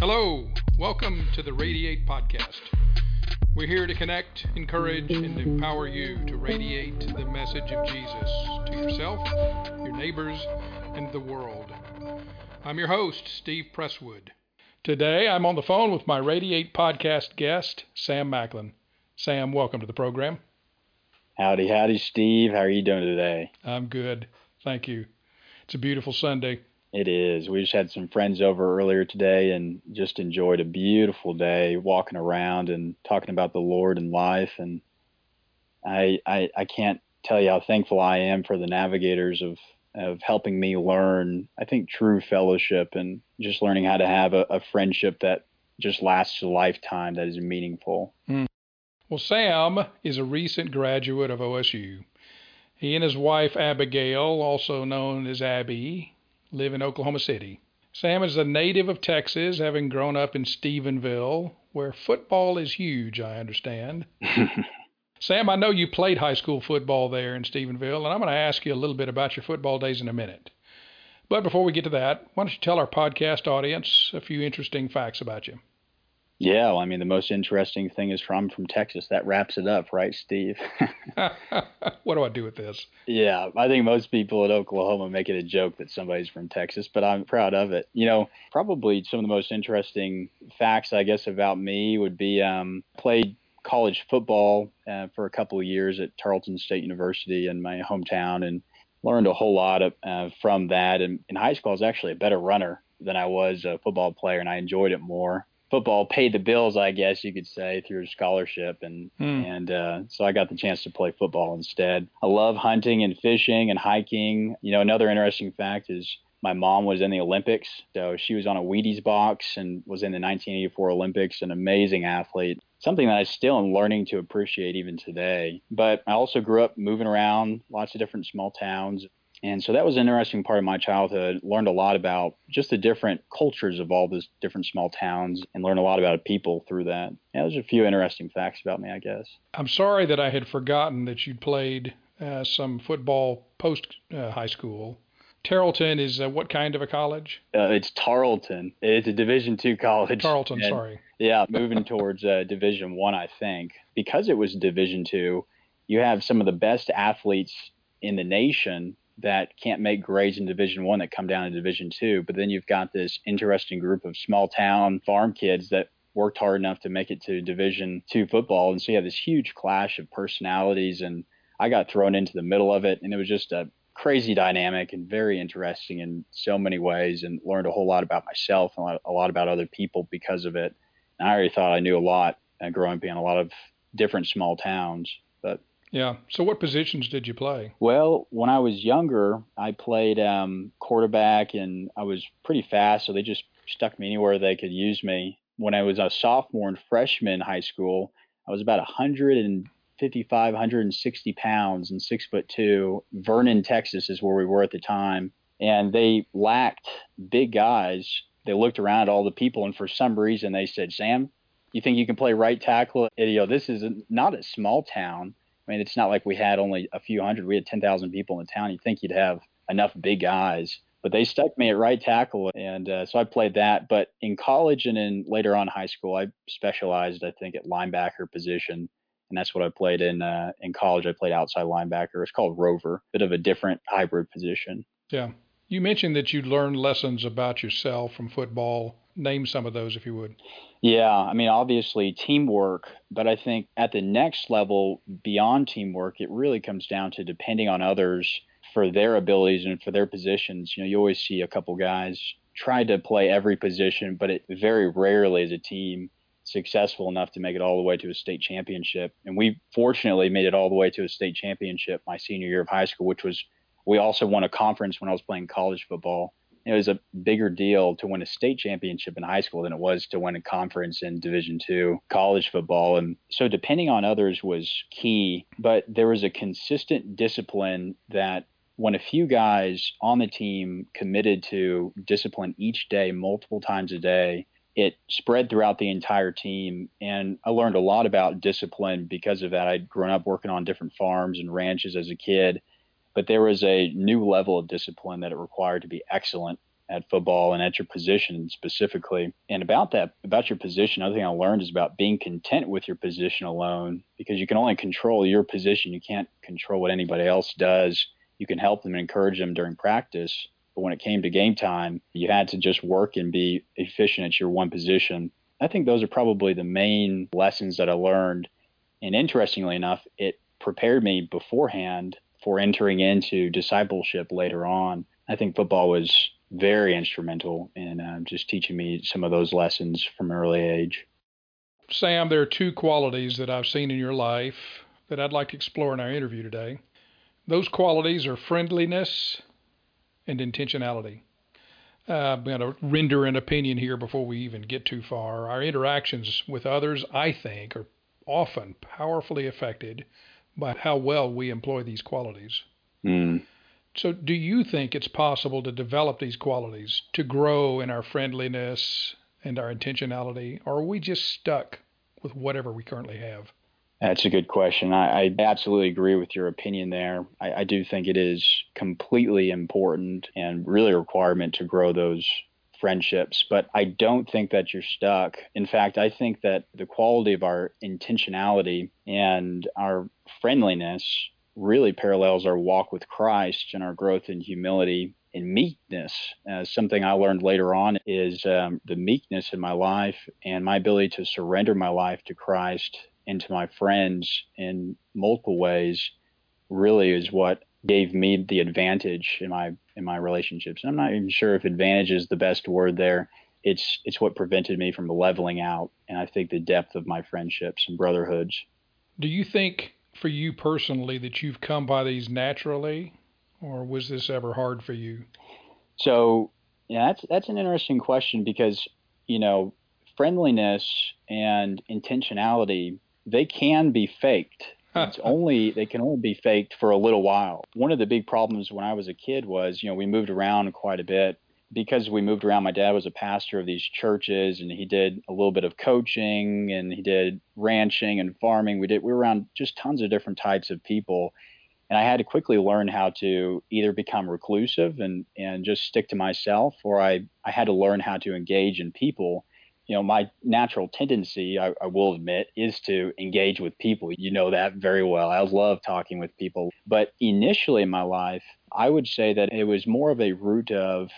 Hello, welcome to the Radiate Podcast. We're here to connect, encourage, and empower you to radiate the message of Jesus to yourself, your neighbors, and the world. I'm your host, Steve Presswood. Today I'm on the phone with my Radiate Podcast guest, Sam Macklin. Sam, welcome to the program. Howdy, howdy, Steve. How are you doing today? I'm good. Thank you. It's a beautiful Sunday. It is. We just had some friends over earlier today and just enjoyed a beautiful day walking around and talking about the Lord and life. And I, I, I can't tell you how thankful I am for the navigators of, of helping me learn, I think, true fellowship and just learning how to have a, a friendship that just lasts a lifetime that is meaningful. Mm. Well, Sam is a recent graduate of OSU. He and his wife, Abigail, also known as Abby, live in Oklahoma City. Sam is a native of Texas, having grown up in Stephenville, where football is huge, I understand. Sam, I know you played high school football there in Stephenville, and I'm going to ask you a little bit about your football days in a minute. But before we get to that, why don't you tell our podcast audience a few interesting facts about you? Yeah, well, I mean, the most interesting thing is from from Texas. That wraps it up, right, Steve? what do I do with this? Yeah, I think most people at Oklahoma make it a joke that somebody's from Texas, but I'm proud of it. You know, probably some of the most interesting facts, I guess, about me would be um, played college football uh, for a couple of years at Tarleton State University in my hometown, and learned a whole lot of, uh, from that. And in high school, I was actually a better runner than I was a football player, and I enjoyed it more football paid the bills, I guess you could say, through a scholarship, and hmm. and uh, so I got the chance to play football instead. I love hunting and fishing and hiking. You know, another interesting fact is my mom was in the Olympics, so she was on a Wheaties box and was in the 1984 Olympics. An amazing athlete, something that I still am learning to appreciate even today. But I also grew up moving around lots of different small towns. And so that was an interesting part of my childhood. Learned a lot about just the different cultures of all these different small towns and learned a lot about people through that. Yeah, there's a few interesting facts about me, I guess. I'm sorry that I had forgotten that you'd played uh, some football post uh, high school. Tarleton is uh, what kind of a college? Uh, it's Tarleton. It's a Division two college. Tarleton, and, sorry. Yeah, moving towards uh, Division one, I, I think. Because it was Division two, you have some of the best athletes in the nation that can't make grades in Division One that come down to Division Two. But then you've got this interesting group of small town farm kids that worked hard enough to make it to Division Two football, and so you have this huge clash of personalities. And I got thrown into the middle of it, and it was just a crazy dynamic and very interesting in so many ways, and learned a whole lot about myself and a lot about other people because of it. And I already thought I knew a lot uh, growing up in a lot of different small towns, but yeah. So, what positions did you play? Well, when I was younger, I played um, quarterback, and I was pretty fast, so they just stuck me anywhere they could use me. When I was a sophomore and freshman in high school, I was about 155, 160 pounds and six foot two. Vernon, Texas, is where we were at the time, and they lacked big guys. They looked around at all the people, and for some reason, they said, "Sam, you think you can play right tackle?" And, you know, this is not a small town I mean, it's not like we had only a few hundred. We had 10,000 people in the town. You'd think you'd have enough big guys. But they stuck me at right tackle, and uh, so I played that. But in college and in later on high school, I specialized, I think, at linebacker position, and that's what I played in. Uh, in college, I played outside linebacker. It's called rover, bit of a different hybrid position. Yeah, you mentioned that you learned lessons about yourself from football. Name some of those, if you would. Yeah, I mean, obviously teamwork, but I think at the next level beyond teamwork, it really comes down to depending on others for their abilities and for their positions. You know, you always see a couple guys try to play every position, but it very rarely is a team successful enough to make it all the way to a state championship. And we fortunately made it all the way to a state championship my senior year of high school, which was we also won a conference when I was playing college football it was a bigger deal to win a state championship in high school than it was to win a conference in division two college football. And so depending on others was key but there was a consistent discipline that when a few guys on the team committed to discipline each day multiple times a day it spread throughout the entire team. And i learned a lot about discipline because of that. I'd grown up working on different farms and ranches as a kid but there was a new level of discipline that it required to be excellent at football and at your position specifically. And about that, about your position, another thing I learned is about being content with your position alone because you can only control your position. You can't control what anybody else does. You can help them and encourage them during practice. But when it came to game time, you had to just work and be efficient at your one position. I think those are probably the main lessons that I learned. And interestingly enough, it prepared me beforehand for entering into discipleship later on. I think football was very instrumental in uh, just teaching me some of those lessons from an early age. Sam, there are two qualities that I've seen in your life that I'd like to explore in our interview today. Those qualities are friendliness and intentionality. Uh, I'm going to render an opinion here before we even get too far. Our interactions with others, I think, are often powerfully affected by how well we employ these qualities. Mm. So, do you think it's possible to develop these qualities, to grow in our friendliness and our intentionality, or are we just stuck with whatever we currently have? That's a good question. I, I absolutely agree with your opinion there. I, I do think it is completely important and really a requirement to grow those friendships, but I don't think that you're stuck. In fact, I think that the quality of our intentionality and our friendliness really parallels our walk with Christ and our growth in humility and meekness. Uh, something I learned later on is um, the meekness in my life and my ability to surrender my life to Christ and to my friends in multiple ways really is what gave me the advantage in my in my relationships. And I'm not even sure if advantage is the best word there. It's it's what prevented me from leveling out and I think the depth of my friendships and brotherhoods. Do you think for you personally that you've come by these naturally or was this ever hard for you? So, yeah, that's that's an interesting question because, you know, friendliness and intentionality they can be faked. It's only they can only be faked for a little while. One of the big problems when I was a kid was, you know, we moved around quite a bit. Because we moved around, my dad was a pastor of these churches, and he did a little bit of coaching, and he did ranching and farming. We did we were around just tons of different types of people, and I had to quickly learn how to either become reclusive and and just stick to myself, or I I had to learn how to engage in people you know, my natural tendency, I, I, will admit, is to engage with people. You know that very well. I love talking with people. But initially in my life, I would say that it was more of a root of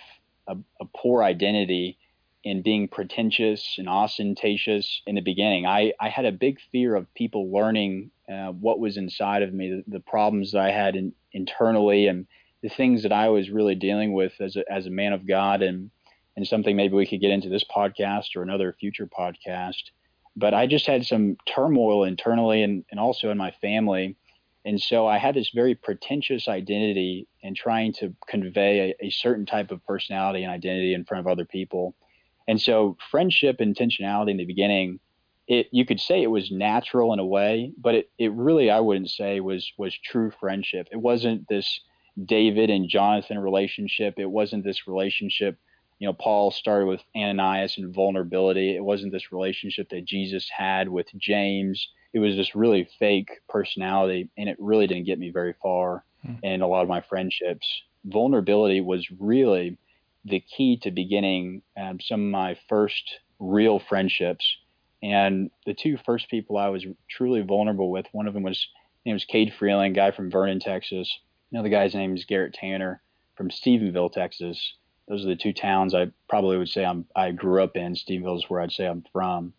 a, a poor identity in being pretentious and ostentatious in the beginning. I, I had a big fear of people learning uh, what was inside of me, the, the problems that I had in, internally, and the things that I was really dealing with as a, as a man of God. And and something maybe we could get into this podcast or another future podcast. But I just had some turmoil internally and, and also in my family. And so I had this very pretentious identity and trying to convey a, a, certain type of personality and identity in front of other people. And so friendship intentionality in the beginning, it you could say it was natural in a way, but it, it really I wouldn't say was was true friendship. It wasn't this David and Jonathan relationship. It wasn't this relationship you know, Paul started with Ananias and vulnerability. It wasn't this relationship that Jesus had with James. It was this really fake personality, and it really didn't get me very far hmm. in a lot of my friendships. Vulnerability was really the key to beginning um, some of my first real friendships. And the two first people I was truly vulnerable with, one of them was name was Cade Freeling, guy from Vernon, Texas. Another guy's name is Garrett Tanner from Stephenville, Texas those are the two towns I probably would say I'm, I grew up in. Stephenville is where I'd say I'm from.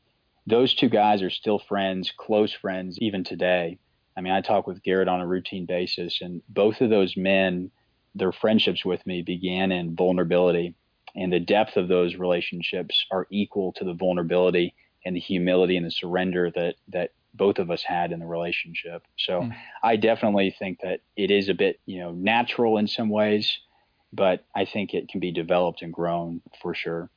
Those two guys are still friends, close friends, even today. I mean, I talk with Garrett on a routine basis, and both of those men, their friendships with me began in vulnerability, and the depth of those relationships are equal to the vulnerability and the humility and the surrender that that both of us had in the relationship. So mm. I definitely think that it is a bit, you know, natural in some ways but I think it can be developed and grown for sure.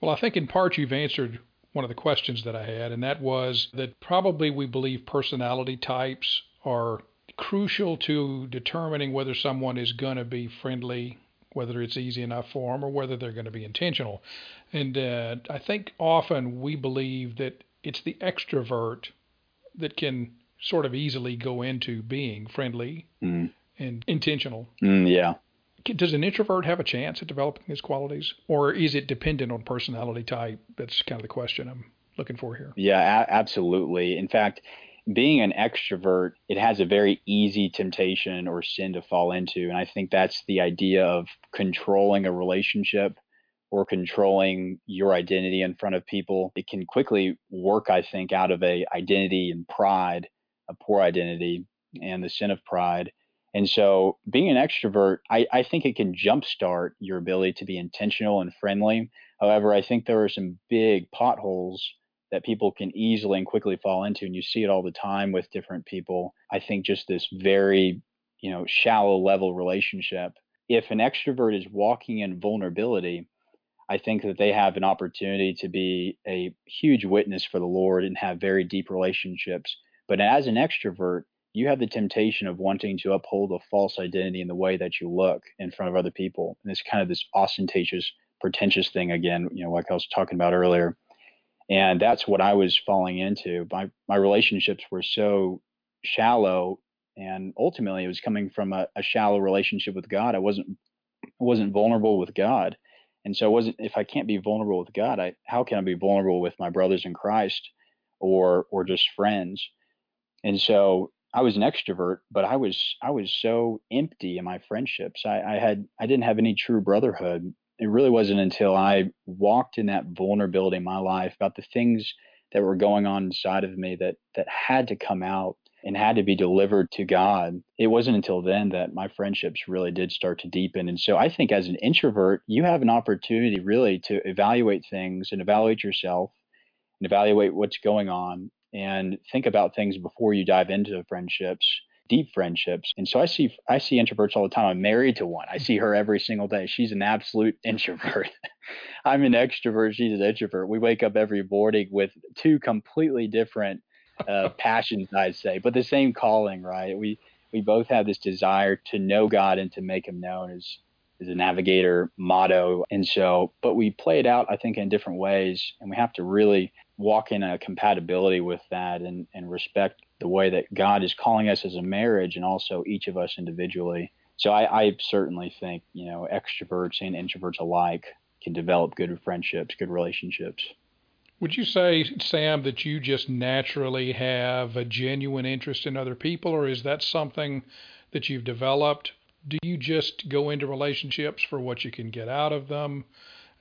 Well, I think in part you've answered one of the questions that I had, and that was that probably we believe personality types are crucial to determining whether someone is going to be friendly, whether it's easy enough for them, or whether they're going to be intentional. And uh, I think often we believe that it's the extrovert that can sort of easily go into being friendly mm. and intentional. Mm, yeah Does an introvert have a chance at developing these qualities, or is it dependent on personality type? That's kind of the question I'm looking for here. Yeah, a- absolutely. In fact, being an extrovert, it has a very easy temptation or sin to fall into. And I think that's the idea of controlling a relationship or controlling your identity in front of people. It can quickly work, I think, out of a identity and pride, a poor identity and the sin of pride. And so being an extrovert, I, I think it can jumpstart your ability to be intentional and friendly. However, I think there are some big potholes that people can easily and quickly fall into and you see it all the time with different people i think just this very you know shallow level relationship if an extrovert is walking in vulnerability i think that they have an opportunity to be a huge witness for the lord and have very deep relationships but as an extrovert you have the temptation of wanting to uphold a false identity in the way that you look in front of other people and it's kind of this ostentatious pretentious thing again you know like i was talking about earlier and that's what I was falling into. My my relationships were so shallow, and ultimately it was coming from a, a shallow relationship with God. I wasn't I wasn't vulnerable with God, and so I wasn't. If I can't be vulnerable with God, I how can I be vulnerable with my brothers in Christ, or or just friends? And so I was an extrovert, but I was I was so empty in my friendships. I, I had I didn't have any true brotherhood it really wasn't until I walked in that vulnerability in my life about the things that were going on inside of me that that had to come out and had to be delivered to God. It wasn't until then that my friendships really did start to deepen. And so I think as an introvert, you have an opportunity really to evaluate things and evaluate yourself and evaluate what's going on and think about things before you dive into friendships deep friendships. And so I see I see introverts all the time. I'm married to one. I see her every single day. She's an absolute introvert. I'm an extrovert. She's an introvert. We wake up every morning with two completely different uh, passions, I'd say, but the same calling, right? We we both have this desire to know God and to make Him known as as a navigator motto. And so, but we play it out, I think, in different ways, and we have to really walk in a compatibility with that and, and respect the way that God is calling us as a marriage and also each of us individually. So I, I certainly think, you know, extroverts and introverts alike can develop good friendships, good relationships. Would you say, Sam, that you just naturally have a genuine interest in other people, or is that something that you've developed? Do you just go into relationships for what you can get out of them?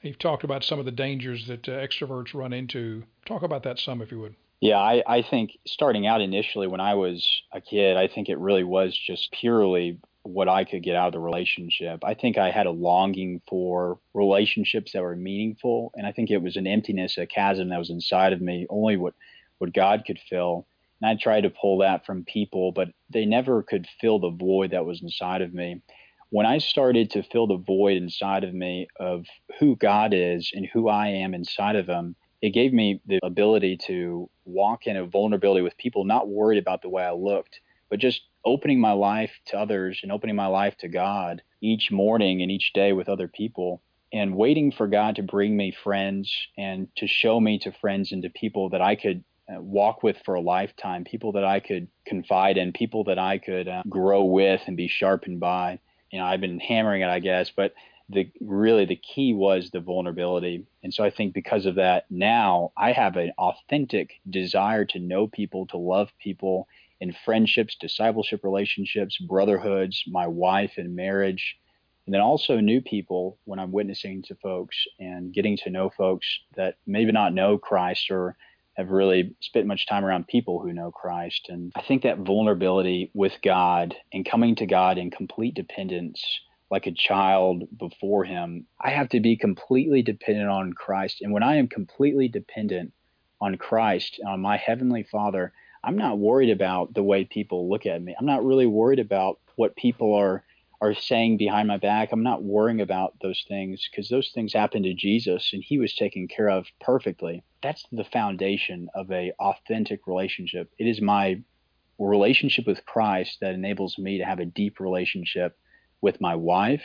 You've talked about some of the dangers that uh, extroverts run into. Talk about that some, if you would. Yeah, I, I think starting out initially when I was a kid, I think it really was just purely what I could get out of the relationship. I think I had a longing for relationships that were meaningful, and I think it was an emptiness, a chasm that was inside of me, only what, what God could fill. And I tried to pull that from people, but they never could fill the void that was inside of me. When I started to fill the void inside of me of who God is and who I am inside of Him, it gave me the ability to walk in a vulnerability with people, not worried about the way I looked, but just opening my life to others and opening my life to God each morning and each day with other people and waiting for God to bring me friends and to show me to friends and to people that I could walk with for a lifetime, people that I could confide in, people that I could uh, grow with and be sharpened by you know, I've been hammering it, I guess, but the really the key was the vulnerability. And so I think because of that, now I have an authentic desire to know people, to love people in friendships, discipleship relationships, brotherhoods, my wife and marriage, and then also new people when I'm witnessing to folks and getting to know folks that maybe not know Christ or have really spent much time around people who know Christ. And I think that vulnerability with God and coming to God in complete dependence, like a child before Him, I have to be completely dependent on Christ. And when I am completely dependent on Christ, on my Heavenly Father, I'm not worried about the way people look at me. I'm not really worried about what people are are saying behind my back. I'm not worrying about those things because those things happened to Jesus and he was taken care of perfectly. That's the foundation of a authentic relationship. It is my relationship with Christ that enables me to have a deep relationship with my wife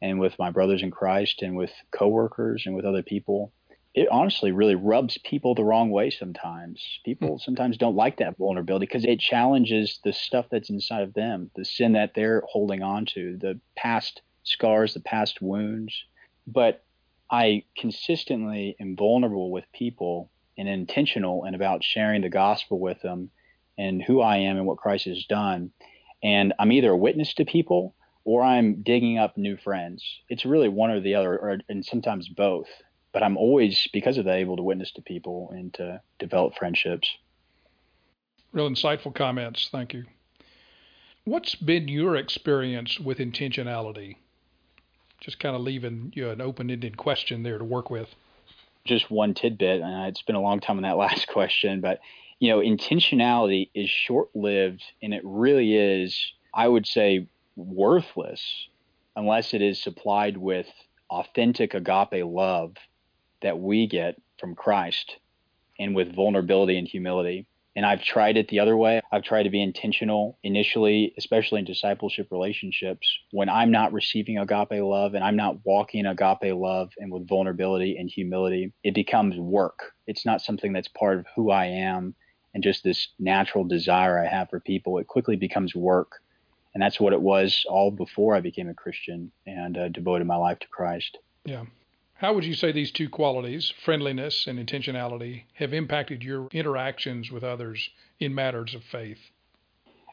and with my brothers in Christ and with coworkers and with other people it honestly really rubs people the wrong way sometimes. People hmm. sometimes don't like that vulnerability because it challenges the stuff that's inside of them, the sin that they're holding on to, the past scars, the past wounds, but I consistently am vulnerable with people and intentional and about sharing the gospel with them and who I am and what Christ has done. And I'm either a witness to people or I'm digging up new friends. It's really one or the other, or, and sometimes both. But I'm always, because of that, able to witness to people and to develop friendships. Real insightful comments. Thank you. What's been your experience with intentionality? Just kind of leaving you an open ended question there to work with. Just one tidbit, and it's been a long time on that last question, but you know, intentionality is short lived and it really is, I would say, worthless unless it is supplied with authentic agape love that we get from Christ and with vulnerability and humility. And I've tried it the other way. I've tried to be intentional initially, especially in discipleship relationships, when I'm not receiving agape love and I'm not walking agape love and with vulnerability and humility, it becomes work. It's not something that's part of who I am and just this natural desire I have for people. It quickly becomes work. And that's what it was all before I became a Christian and uh, devoted my life to Christ. Yeah. How would you say these two qualities, friendliness and intentionality, have impacted your interactions with others in matters of faith?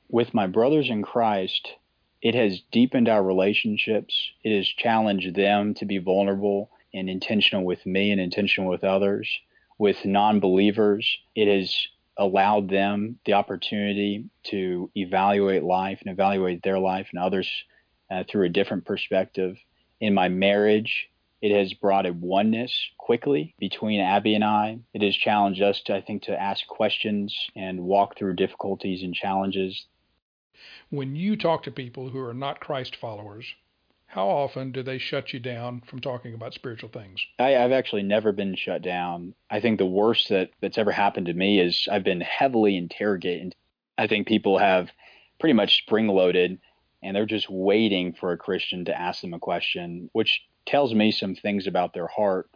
With my brothers in Christ, it has deepened our relationships. It has challenged them to be vulnerable and intentional with me and intentional with others. With non believers, it has allowed them the opportunity to evaluate life and evaluate their life and others uh, through a different perspective. In my marriage, it has brought a oneness quickly between Abby and I. It has challenged us to, I think, to ask questions and walk through difficulties and challenges. When you talk to people who are not Christ followers, how often do they shut you down from talking about spiritual things? I, have actually never been shut down. I think the worst that, that's ever happened to me is I've been heavily interrogated. I think people have pretty much spring loaded and they're just waiting for a Christian to ask them a question, which tells me some things about their heart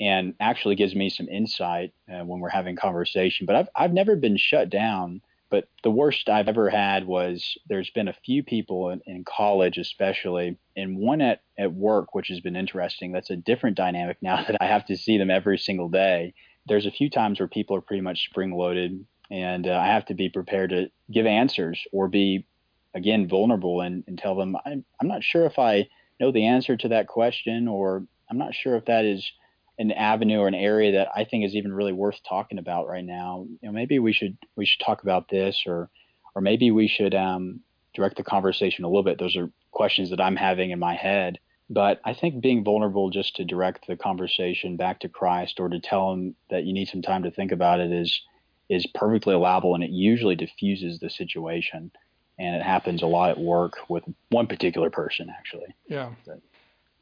and actually gives me some insight uh, when we're having conversation. But I've I've never been shut down. But the worst I've ever had was there's been a few people in, in college, especially, and one at, at work, which has been interesting. That's a different dynamic now that I have to see them every single day. There's a few times where people are pretty much spring loaded, and uh, I have to be prepared to give answers or be, again, vulnerable and, and tell them I'm, I'm not sure if I know the answer to that question, or I'm not sure if that is an avenue or an area that I think is even really worth talking about right now. You know, maybe we should we should talk about this, or or maybe we should um, direct the conversation a little bit. Those are questions that I'm having in my head. But I think being vulnerable just to direct the conversation back to Christ or to tell him that you need some time to think about it is is perfectly allowable and it usually diffuses the situation and it happens a lot at work with one particular person actually. Yeah. But,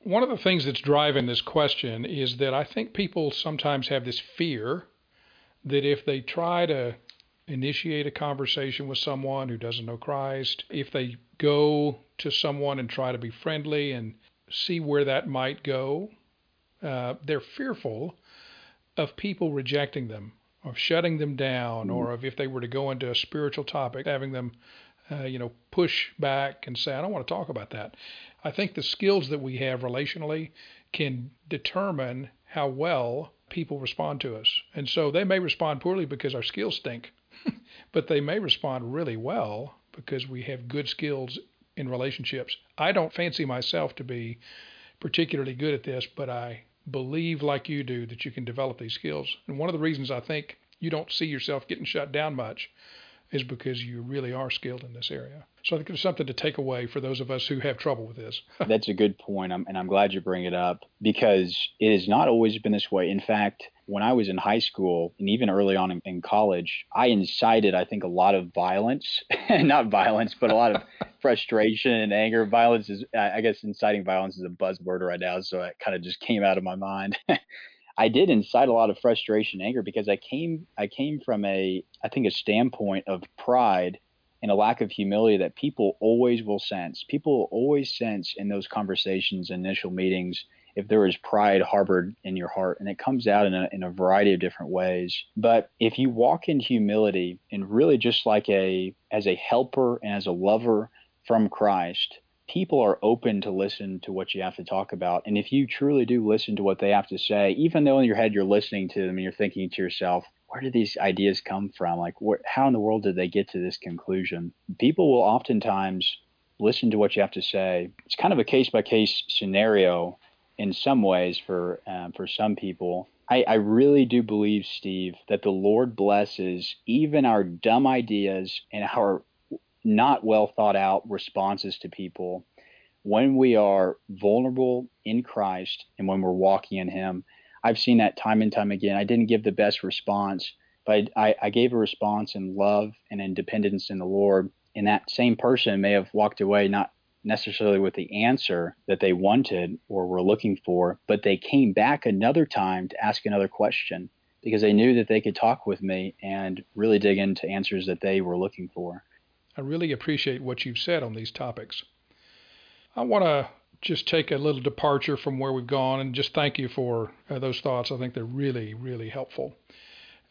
one of the things that's driving this question is that I think people sometimes have this fear that if they try to initiate a conversation with someone who doesn't know Christ, if they go to someone and try to be friendly and see where that might go, uh, they're fearful of people rejecting them, of shutting them down, mm-hmm. or of if they were to go into a spiritual topic, having them uh, you know, push back and say, I don't want to talk about that. I think the skills that we have relationally can determine how well people respond to us. And so they may respond poorly because our skills stink, but they may respond really well because we have good skills in relationships. I don't fancy myself to be particularly good at this, but I believe, like you do, that you can develop these skills. And one of the reasons I think you don't see yourself getting shut down much is because you really are skilled in this area. So I think there's something to take away for those of us who have trouble with this. That's a good point, and I'm glad you bring it up because it has not always been this way. In fact, when I was in high school and even early on in, in college, I incited, I think, a lot of violence, not violence, but a lot of frustration and anger. Violence is, I guess, inciting violence is a buzzword right now, so it kind of just came out of my mind. I did incite a lot of frustration, anger because I came I came from a I think a standpoint of pride and a lack of humility that people always will sense. People always sense in those conversations, initial meetings, if there is pride harbored in your heart, and it comes out in a, in a variety of different ways. But if you walk in humility and really just like a as a helper and as a lover from Christ, people are open to listen to what you have to talk about. And if you truly do listen to what they have to say, even though in your head you're listening to them and you're thinking to yourself, where did these ideas come from? Like, wh- how in the world did they get to this conclusion? People will oftentimes listen to what you have to say. It's kind of a case by case scenario in some ways for um, for some people. I, I really do believe, Steve, that the Lord blesses even our dumb ideas and our not well thought out responses to people when we are vulnerable in Christ and when we're walking in Him. I've seen that time and time again. I didn't give the best response, but I, I gave a response in love and in dependence in the Lord. And that same person may have walked away not necessarily with the answer that they wanted or were looking for, but they came back another time to ask another question because they knew that they could talk with me and really dig into answers that they were looking for. I really appreciate what you've said on these topics. I want to just take a little departure from where we've gone and just thank you for uh, those thoughts. I think they're really, really helpful.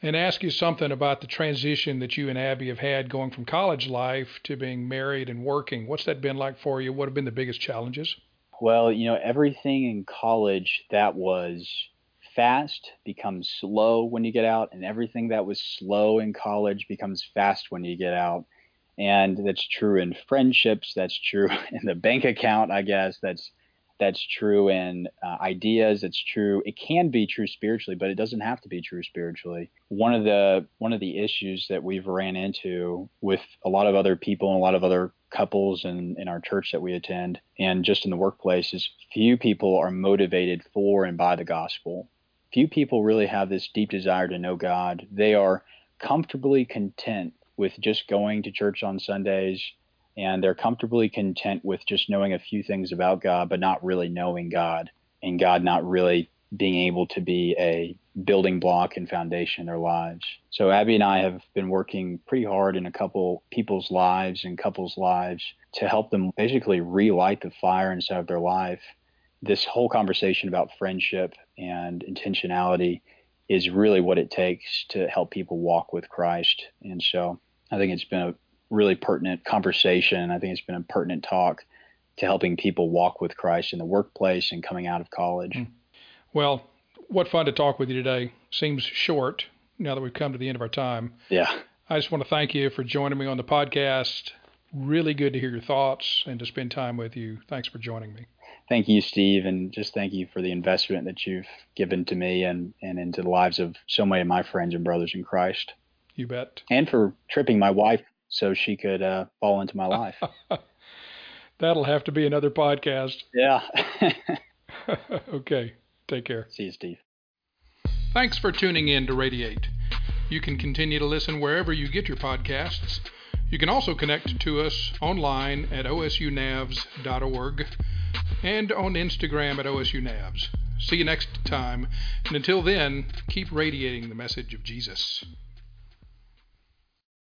And ask you something about the transition that you and Abby have had going from college life to being married and working. What's that been like for you? What have been the biggest challenges? Well, you know, everything in college that was fast becomes slow when you get out, and everything that was slow in college becomes fast when you get out. And that's true in friendships. That's true in the bank account, I guess. That's that's true in uh, ideas. It's true. It can be true spiritually, but it doesn't have to be true spiritually. One of the one of the issues that we've ran into with a lot of other people and a lot of other couples in, in our church that we attend and just in the workplace is few people are motivated for and by the gospel. Few people really have this deep desire to know God. They are comfortably content with just going to church on Sundays and they're comfortably content with just knowing a few things about God, but not really knowing God and God not really being able to be a building block and foundation in their lives. So Abby and I have been working pretty hard in a couple people's lives and couples' lives to help them basically relight the fire inside of their life. This whole conversation about friendship and intentionality is really what it takes to help people walk with Christ. And so I think it's been a really pertinent conversation. I think it's been a pertinent talk to helping people walk with Christ in the workplace and coming out of college. Hmm. Well, what fun to talk with you today. Seems short now that we've come to the end of our time. Yeah. I just want to thank you for joining me on the podcast. Really good to hear your thoughts and to spend time with you. Thanks for joining me. Thank you, Steve, and just thank you for the investment that you've given to me and, and into the lives of so many of my friends and brothers in Christ. You bet. And for tripping my wife so she could uh, fall into my life. That'll have to be another podcast. Yeah. okay. Take care. See you, Steve. Thanks for tuning in to Radiate. You can continue to listen wherever you get your podcasts. You can also connect to us online at osunavs.org and on Instagram at osunavs. See you next time, and until then, keep radiating the message of Jesus.